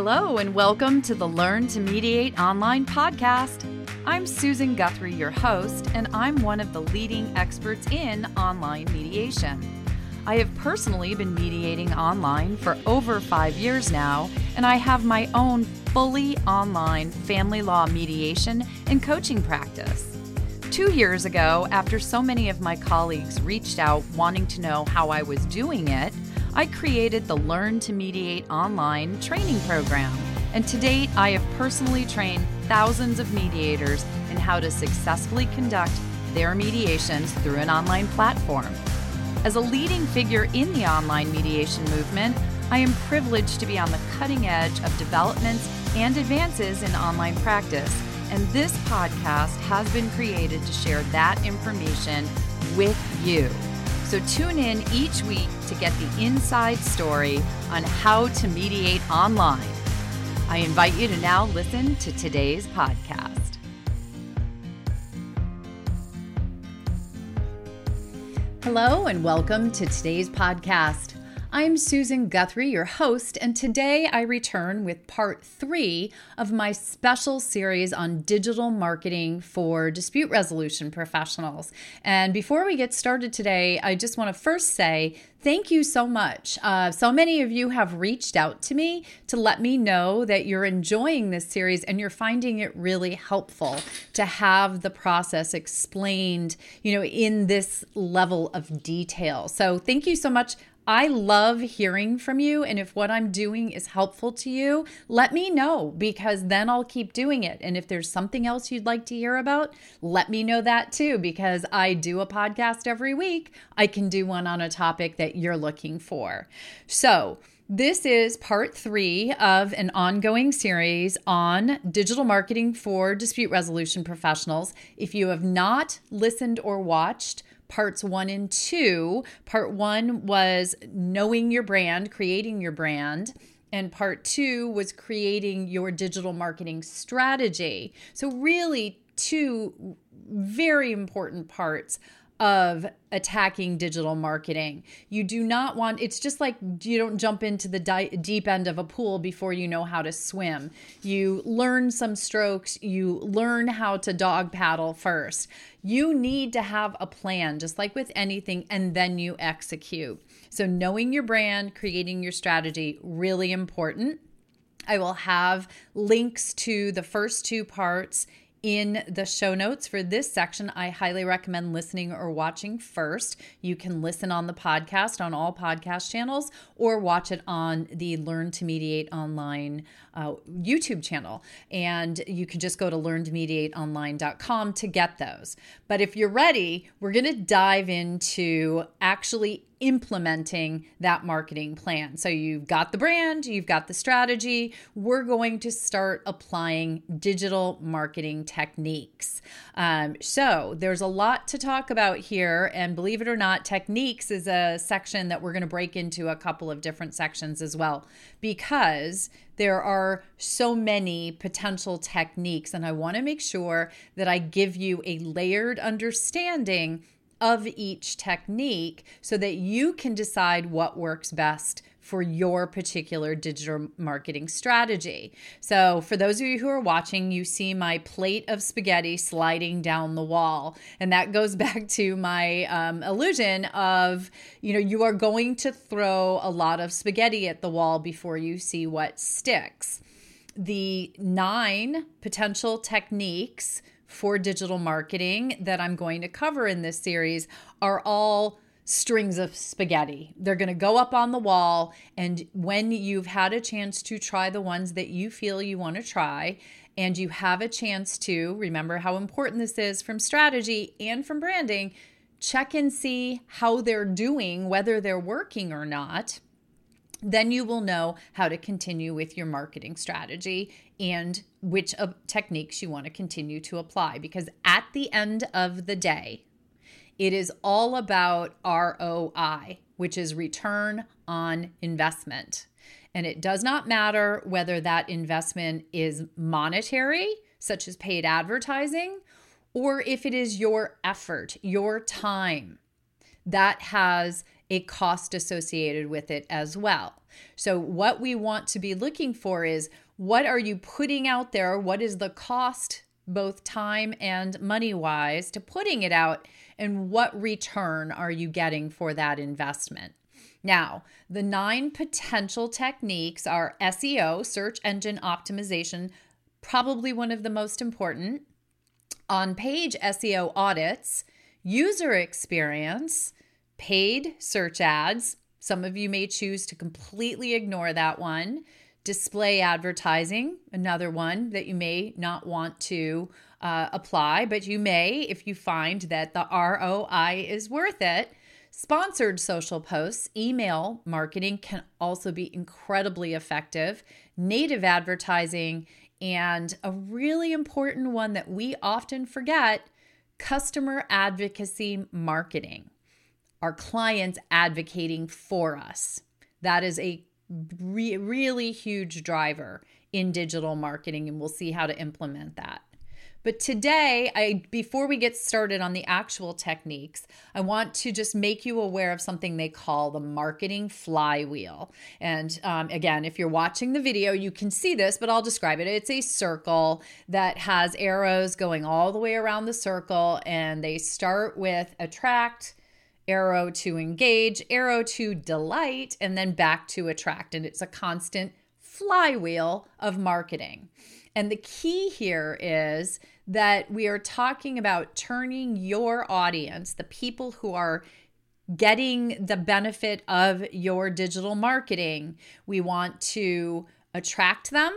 Hello, and welcome to the Learn to Mediate online podcast. I'm Susan Guthrie, your host, and I'm one of the leading experts in online mediation. I have personally been mediating online for over five years now, and I have my own fully online family law mediation and coaching practice. Two years ago, after so many of my colleagues reached out wanting to know how I was doing it, I created the Learn to Mediate online training program. And to date, I have personally trained thousands of mediators in how to successfully conduct their mediations through an online platform. As a leading figure in the online mediation movement, I am privileged to be on the cutting edge of developments and advances in online practice. And this podcast has been created to share that information with you. So tune in each week to get the inside story on how to mediate online. I invite you to now listen to today's podcast. Hello, and welcome to today's podcast. I'm Susan Guthrie, your host, and today I return with part three of my special series on digital marketing for dispute resolution professionals. And before we get started today, I just want to first say thank you so much. Uh, so many of you have reached out to me to let me know that you're enjoying this series and you're finding it really helpful to have the process explained, you know, in this level of detail. So thank you so much. I love hearing from you. And if what I'm doing is helpful to you, let me know because then I'll keep doing it. And if there's something else you'd like to hear about, let me know that too because I do a podcast every week. I can do one on a topic that you're looking for. So, this is part three of an ongoing series on digital marketing for dispute resolution professionals. If you have not listened or watched, parts one and two. Part one was knowing your brand, creating your brand. And part two was creating your digital marketing strategy. So, really, two very important parts of attacking digital marketing. You do not want it's just like you don't jump into the di- deep end of a pool before you know how to swim. You learn some strokes, you learn how to dog paddle first. You need to have a plan just like with anything and then you execute. So knowing your brand, creating your strategy really important. I will have links to the first two parts in the show notes for this section, I highly recommend listening or watching first. You can listen on the podcast on all podcast channels or watch it on the Learn to Mediate Online uh, YouTube channel. And you can just go to learntomediateonline.com to get those. But if you're ready, we're going to dive into actually implementing that marketing plan. So you've got the brand, you've got the strategy. We're going to start applying digital marketing techniques. Um, so there's a lot to talk about here. And believe it or not, techniques is a section that we're going to break into a couple of different sections as well, because there are so many potential techniques. And I want to make sure that I give you a layered understanding of each technique so that you can decide what works best for your particular digital marketing strategy. So, for those of you who are watching, you see my plate of spaghetti sliding down the wall. And that goes back to my um, illusion of, you know, you are going to throw a lot of spaghetti at the wall before you see what sticks. The nine potential techniques for digital marketing that I'm going to cover in this series are all strings of spaghetti. They're going to go up on the wall. And when you've had a chance to try the ones that you feel you want to try, and you have a chance to remember how important this is from strategy and from branding, check and see how they're doing, whether they're working or not then you will know how to continue with your marketing strategy and which uh, techniques you want to continue to apply. Because at the end of the day, it is all about ROI, which is return on investment. And it does not matter whether that investment is monetary, such as paid advertising, or if it is your effort, your time that has a cost associated with it as well. So, what we want to be looking for is what are you putting out there? What is the cost, both time and money wise, to putting it out? And what return are you getting for that investment? Now, the nine potential techniques are SEO, search engine optimization, probably one of the most important, on page SEO audits, user experience, paid search ads. Some of you may choose to completely ignore that one. Display advertising, another one that you may not want to uh, apply, but you may if you find that the ROI is worth it. Sponsored social posts, email marketing can also be incredibly effective. Native advertising, and a really important one that we often forget customer advocacy marketing. Our clients advocating for us. That is a re- really huge driver in digital marketing, and we'll see how to implement that. But today, I before we get started on the actual techniques, I want to just make you aware of something they call the marketing flywheel. And um, again, if you're watching the video, you can see this, but I'll describe it. It's a circle that has arrows going all the way around the circle, and they start with attract, arrow to engage, arrow to delight, and then back to attract. And it's a constant flywheel of marketing. And the key here is that we are talking about turning your audience, the people who are getting the benefit of your digital marketing, we want to attract them.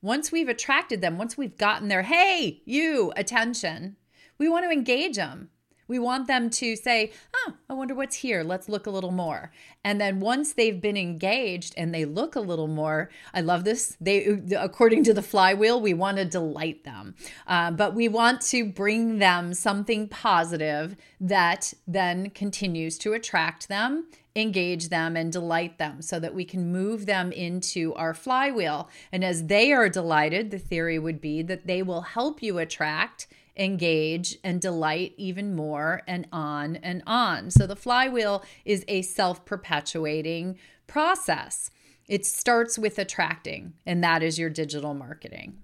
Once we've attracted them, once we've gotten their, hey, you attention, we want to engage them. We want them to say, Oh, I wonder what's here. Let's look a little more. And then once they've been engaged and they look a little more, I love this. They, according to the flywheel, we want to delight them, uh, but we want to bring them something positive that then continues to attract them engage them and delight them so that we can move them into our flywheel. And as they are delighted, the theory would be that they will help you attract engage and delight even more and on and on. So the flywheel is a self perpetuating process. It starts with attracting, and that is your digital marketing.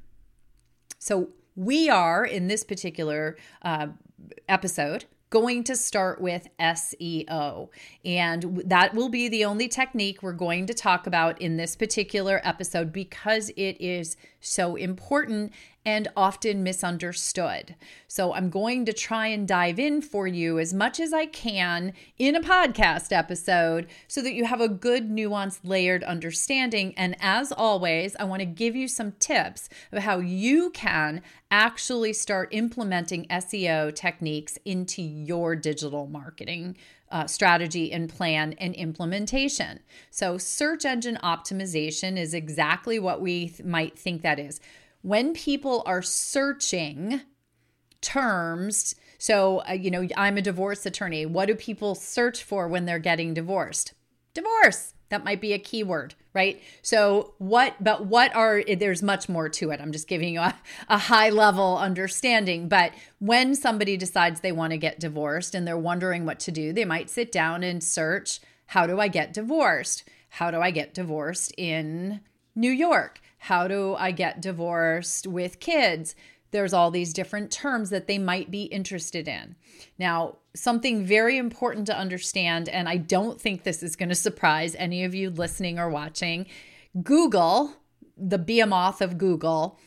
So we are in this particular uh, episode going to start with SEO. And that will be the only technique we're going to talk about in this particular episode because it is so important and often misunderstood. So I'm going to try and dive in for you as much as I can in a podcast episode so that you have a good, nuanced, layered understanding. And as always, I want to give you some tips of how you can actually start implementing SEO techniques into your digital marketing uh, strategy and plan and implementation. So, search engine optimization is exactly what we th- might think that is when people are searching terms, so, uh, you know, I'm a divorce attorney. What do people search for when they're getting divorced? Divorce. That might be a keyword, right? So, what, but what are, there's much more to it. I'm just giving you a, a high level understanding. But when somebody decides they want to get divorced and they're wondering what to do, they might sit down and search, how do I get divorced? How do I get divorced in New York? How do I get divorced with kids? There's all these different terms that they might be interested in. Now, something very important to understand, and I don't think this is going to surprise any of you listening or watching Google, the behemoth of Google,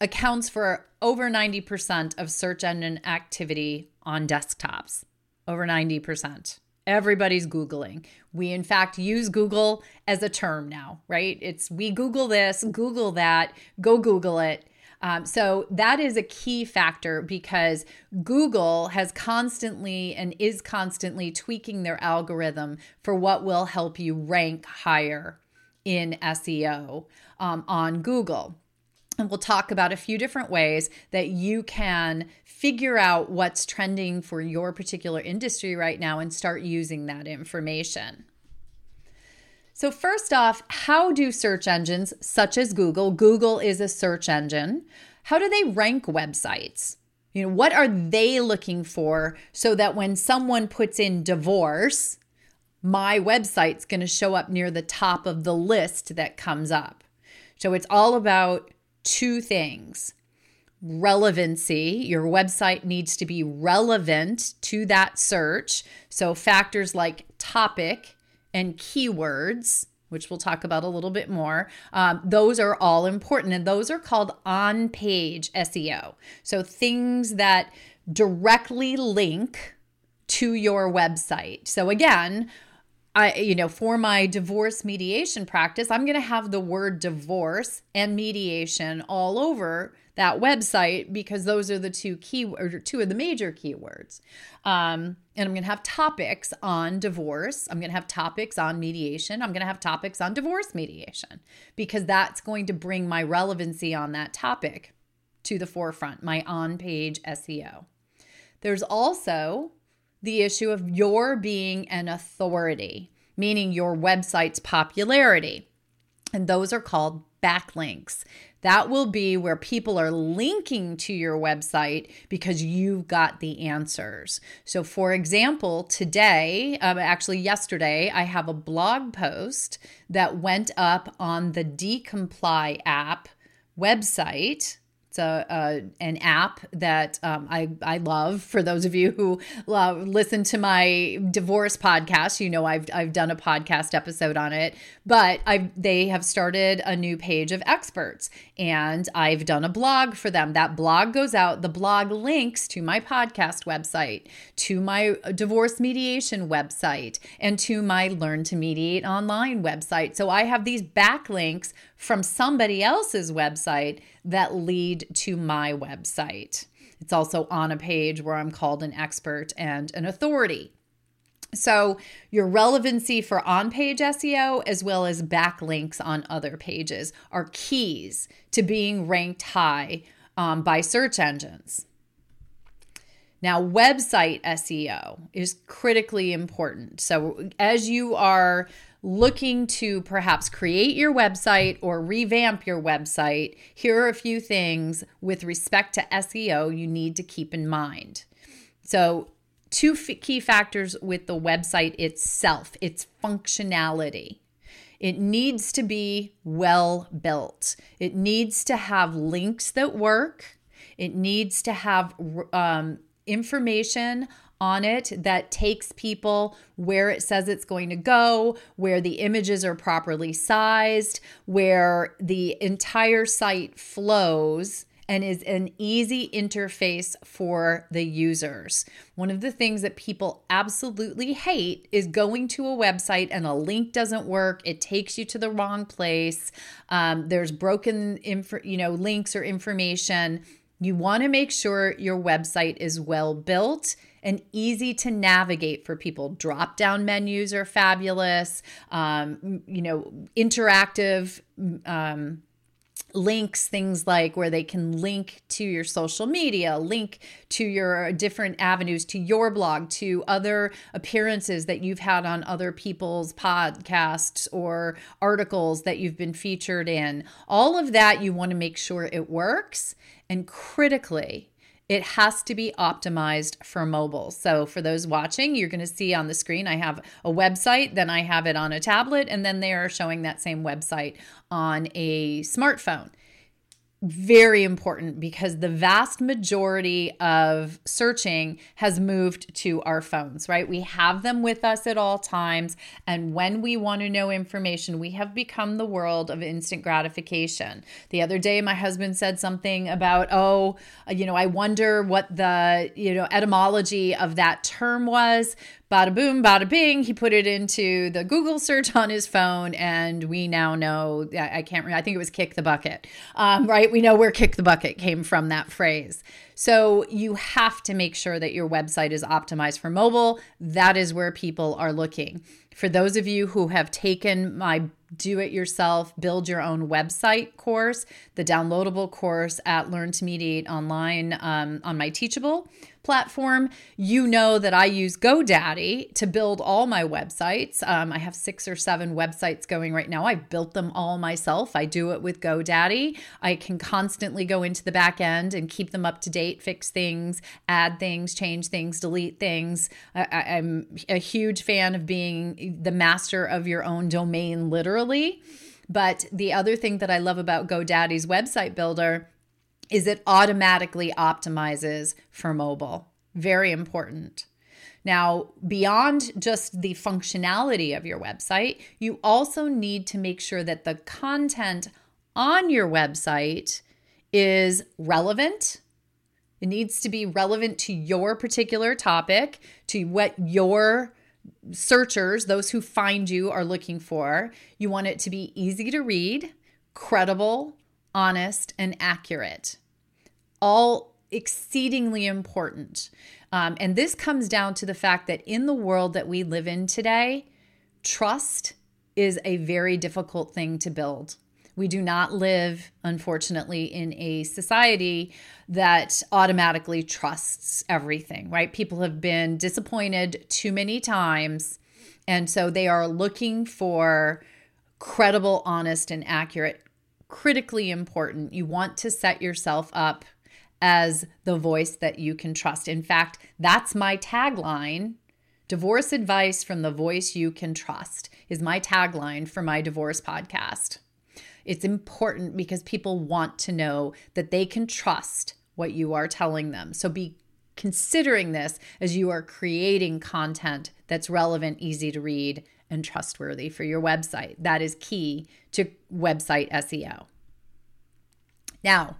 accounts for over 90% of search engine activity on desktops. Over 90%. Everybody's Googling. We, in fact, use Google as a term now, right? It's we Google this, Google that, go Google it. Um, so that is a key factor because Google has constantly and is constantly tweaking their algorithm for what will help you rank higher in SEO um, on Google. And we'll talk about a few different ways that you can figure out what's trending for your particular industry right now and start using that information. So, first off, how do search engines such as Google, Google is a search engine, how do they rank websites? You know, what are they looking for so that when someone puts in divorce, my website's going to show up near the top of the list that comes up. So it's all about two things relevancy. Your website needs to be relevant to that search. So factors like topic and keywords which we'll talk about a little bit more. Um, those are all important, and those are called on page SEO. So things that directly link to your website. So again, I, you know, for my divorce mediation practice, I'm going to have the word divorce and mediation all over that website because those are the two key or two of the major keywords. Um, and I'm going to have topics on divorce. I'm going to have topics on mediation. I'm going to have topics on divorce mediation because that's going to bring my relevancy on that topic to the forefront, my on page SEO. There's also the issue of your being an authority, meaning your website's popularity. And those are called backlinks. That will be where people are linking to your website because you've got the answers. So, for example, today, um, actually yesterday, I have a blog post that went up on the Decomply app website it's a, an app that um, I I love. For those of you who love, listen to my divorce podcast, you know I've I've done a podcast episode on it. But I they have started a new page of experts, and I've done a blog for them. That blog goes out. The blog links to my podcast website, to my divorce mediation website, and to my Learn to Mediate online website. So I have these backlinks from somebody else's website that lead to my website. It's also on a page where I'm called an expert and an authority. So, your relevancy for on page SEO as well as backlinks on other pages are keys to being ranked high um, by search engines. Now, website SEO is critically important. So, as you are looking to perhaps create your website or revamp your website, here are a few things with respect to SEO you need to keep in mind. So, two f- key factors with the website itself its functionality. It needs to be well built. It needs to have links that work. It needs to have um, information on it that takes people where it says it's going to go, where the images are properly sized, where the entire site flows and is an easy interface for the users. One of the things that people absolutely hate is going to a website and a link doesn't work. It takes you to the wrong place. Um, there's broken, inf- you know, links or information. You want to make sure your website is well built and easy to navigate for people. Drop down menus are fabulous. Um, you know, interactive. Um, links things like where they can link to your social media link to your different avenues to your blog to other appearances that you've had on other people's podcasts or articles that you've been featured in all of that you want to make sure it works and critically it has to be optimized for mobile. So, for those watching, you're going to see on the screen I have a website, then I have it on a tablet, and then they are showing that same website on a smartphone very important because the vast majority of searching has moved to our phones, right? We have them with us at all times. And when we want to know information, we have become the world of instant gratification. The other day, my husband said something about, oh, you know, I wonder what the, you know, etymology of that term was bada boom, bada bing. He put it into the Google search on his phone, and we now know. I can't remember. I think it was kick the bucket. Um, right? We know where kick the bucket came from. That phrase. So you have to make sure that your website is optimized for mobile. That is where people are looking. For those of you who have taken my do it yourself, build your own website course, the downloadable course at Learn to Mediate Online um, on my Teachable platform, you know that I use GoDaddy to build all my websites. Um, I have six or seven websites going right now. I built them all myself. I do it with GoDaddy. I can constantly go into the back end and keep them up to date, fix things, add things, change things, delete things. I, I'm a huge fan of being the master of your own domain, literally. But the other thing that I love about GoDaddy's website builder is it automatically optimizes for mobile. Very important. Now, beyond just the functionality of your website, you also need to make sure that the content on your website is relevant. It needs to be relevant to your particular topic, to what your searchers, those who find you, are looking for. You want it to be easy to read, credible, honest, and accurate. All exceedingly important. Um, and this comes down to the fact that in the world that we live in today, trust is a very difficult thing to build. We do not live, unfortunately, in a society that automatically trusts everything, right? People have been disappointed too many times. And so they are looking for credible, honest, and accurate. Critically important. You want to set yourself up as the voice that you can trust. In fact, that's my tagline. Divorce advice from the voice you can trust is my tagline for my divorce podcast. It's important because people want to know that they can trust what you are telling them. So be considering this as you are creating content that's relevant, easy to read, and trustworthy for your website. That is key to website SEO. Now,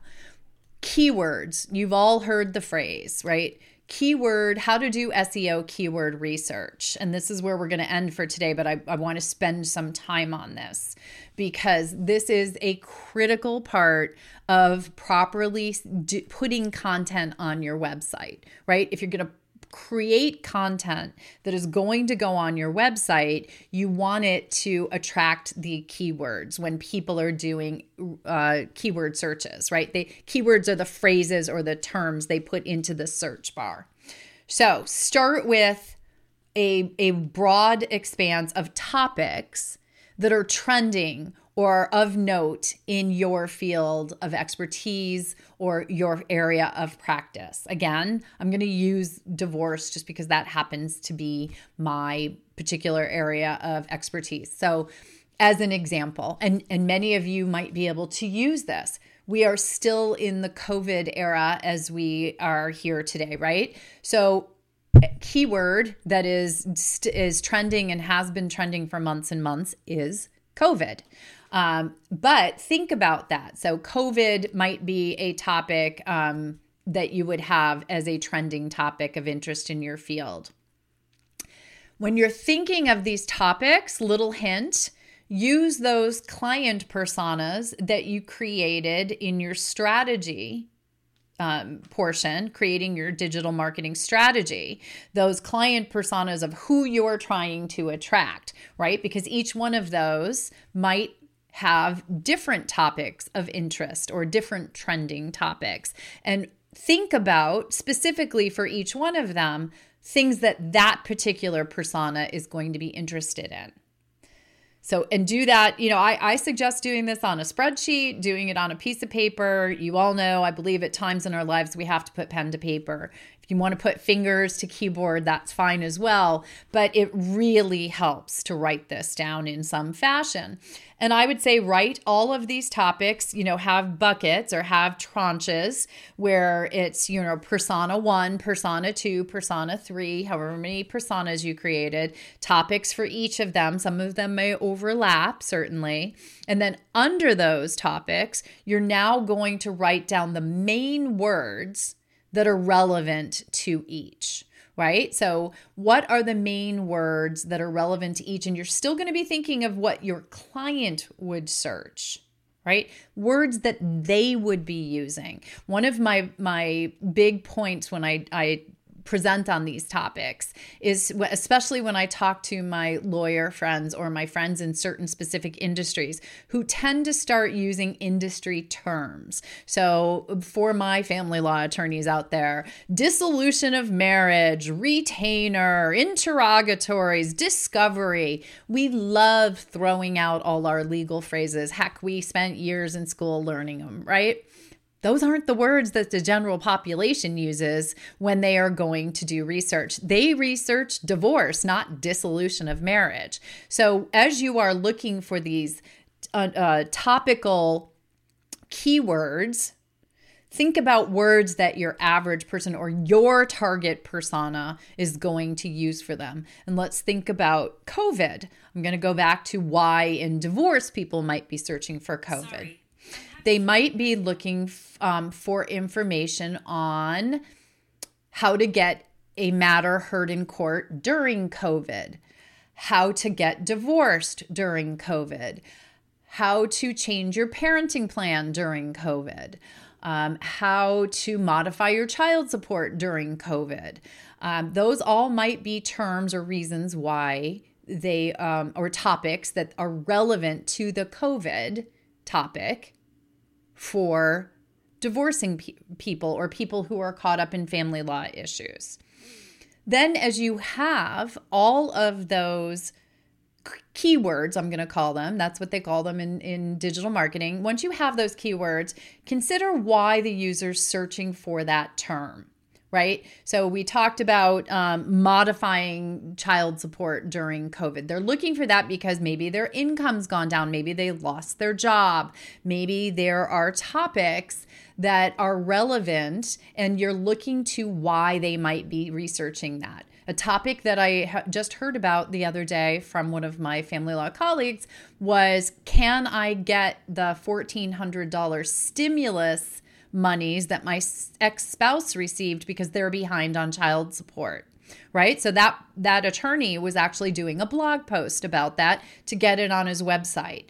keywords. You've all heard the phrase, right? Keyword, how to do SEO keyword research. And this is where we're going to end for today, but I, I want to spend some time on this because this is a critical part of properly do, putting content on your website, right? If you're going to create content that is going to go on your website, you want it to attract the keywords when people are doing uh, keyword searches, right? The keywords are the phrases or the terms they put into the search bar. So start with a, a broad expanse of topics that are trending or of note in your field of expertise or your area of practice. Again, I'm going to use divorce just because that happens to be my particular area of expertise. So, as an example, and, and many of you might be able to use this. We are still in the COVID era as we are here today, right? So, keyword that is is trending and has been trending for months and months is COVID. Um, but think about that. So, COVID might be a topic um, that you would have as a trending topic of interest in your field. When you're thinking of these topics, little hint, use those client personas that you created in your strategy um, portion, creating your digital marketing strategy, those client personas of who you're trying to attract, right? Because each one of those might have different topics of interest or different trending topics and think about specifically for each one of them things that that particular persona is going to be interested in. So, and do that, you know, I, I suggest doing this on a spreadsheet, doing it on a piece of paper. You all know, I believe at times in our lives we have to put pen to paper you want to put fingers to keyboard, that's fine as well. But it really helps to write this down in some fashion. And I would say write all of these topics, you know, have buckets or have tranches where it's, you know, persona one, persona two, persona three, however many personas you created, topics for each of them. Some of them may overlap, certainly. And then under those topics, you're now going to write down the main words that are relevant to each right? So, what are the main words that are relevant to each? And you're still going to be thinking of what your client would search, right? Words that they would be using. One of my my big points when I I present on these topics is especially when I talk to my lawyer friends or my friends in certain specific industries who tend to start using industry terms. So, for my family law attorneys out there, dissolution of marriage, retainer, interrogatories, discovery. We love throwing out all our legal phrases. Heck, we spent years in school learning them, right? Those aren't the words that the general population uses when they are going to do research. They research divorce, not dissolution of marriage. So, as you are looking for these uh, uh, topical keywords, think about words that your average person or your target persona is going to use for them. And let's think about COVID. I'm going to go back to why in divorce people might be searching for COVID. Sorry. They might be looking um, for information on how to get a matter heard in court during COVID, how to get divorced during COVID, how to change your parenting plan during COVID, um, how to modify your child support during COVID. Um, those all might be terms or reasons why they, um, or topics that are relevant to the COVID topic for divorcing pe- people or people who are caught up in family law issues. Then, as you have all of those keywords, I'm going to call them, that's what they call them in, in digital marketing. Once you have those keywords, consider why the user's searching for that term right? So we talked about um, modifying child support during COVID. They're looking for that because maybe their income's gone down, maybe they lost their job, maybe there are topics that are relevant, and you're looking to why they might be researching that. A topic that I ha- just heard about the other day from one of my family law colleagues was Can I get the $1,400 stimulus monies that my ex-spouse received because they're behind on child support right? So that that attorney was actually doing a blog post about that to get it on his website.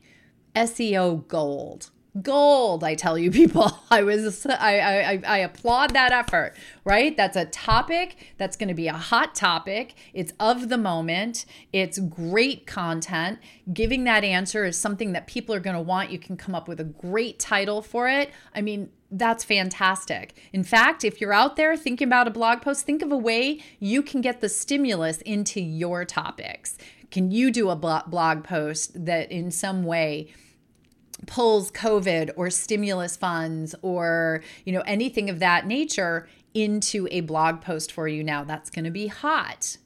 Seo gold. Gold i tell you people. I was I, I i applaud that effort right? That's a topic that's going to be a hot topic. It's of the moment. It's great content. Giving that answer is something that people are going to want. You can come up with a great title for it. I mean that's fantastic. In fact, if you're out there thinking about a blog post, think of a way you can get the stimulus into your topics. Can you do a blog post that in some way pulls COVID or stimulus funds or, you know, anything of that nature into a blog post for you now? That's going to be hot.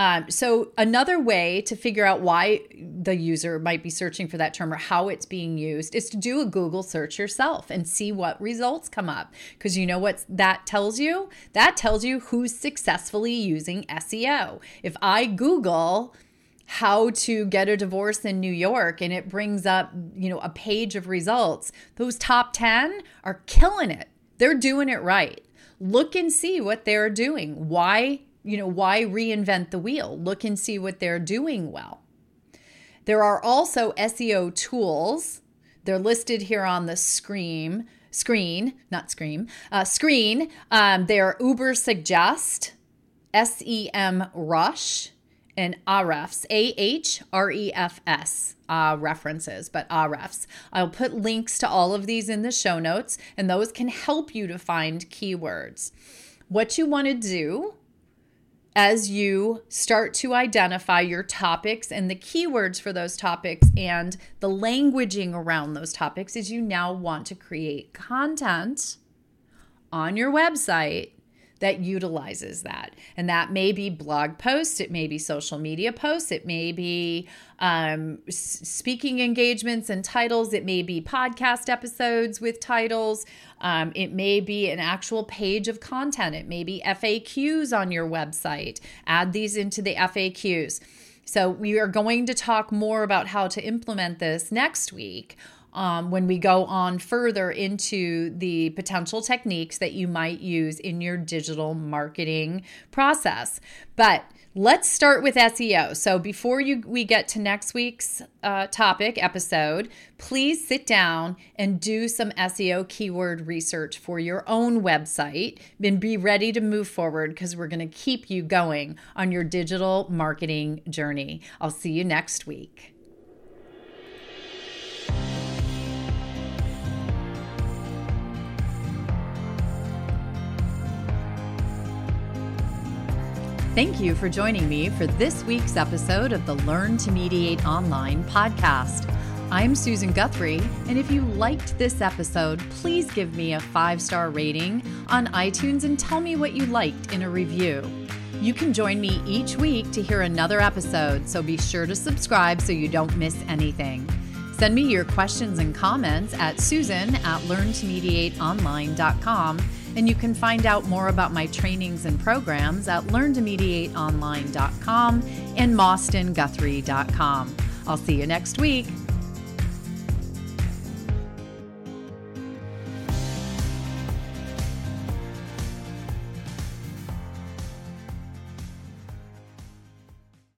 Um, so, another way to figure out why the user might be searching for that term or how it's being used is to do a Google search yourself and see what results come up. Because you know what that tells you? That tells you who's successfully using SEO. If I Google, how to get a divorce in New York and it brings up, you know, a page of results. Those top 10 are killing it. They're doing it right. Look and see what they're doing. Why you know, why reinvent the wheel? Look and see what they're doing well. There are also SEO tools. They're listed here on the screen. Screen, not scream. Uh, screen. Um, they are Ubersuggest, SEM Rush, and Ahrefs. A H R E F S. Uh, references, but Ahrefs. I'll put links to all of these in the show notes, and those can help you to find keywords. What you want to do as you start to identify your topics and the keywords for those topics and the languaging around those topics is you now want to create content on your website that utilizes that. And that may be blog posts, it may be social media posts, it may be um, speaking engagements and titles, it may be podcast episodes with titles, um, it may be an actual page of content, it may be FAQs on your website. Add these into the FAQs. So, we are going to talk more about how to implement this next week um, when we go on further into the potential techniques that you might use in your digital marketing process. But Let's start with SEO. So, before you, we get to next week's uh, topic episode, please sit down and do some SEO keyword research for your own website and be ready to move forward because we're going to keep you going on your digital marketing journey. I'll see you next week. Thank you for joining me for this week's episode of the Learn to Mediate Online podcast. I'm Susan Guthrie, and if you liked this episode, please give me a five star rating on iTunes and tell me what you liked in a review. You can join me each week to hear another episode, so be sure to subscribe so you don't miss anything. Send me your questions and comments at susan at learntomediateonline.com and you can find out more about my trainings and programs at learntomediateonline.com and mostynguthrie.com. I'll see you next week.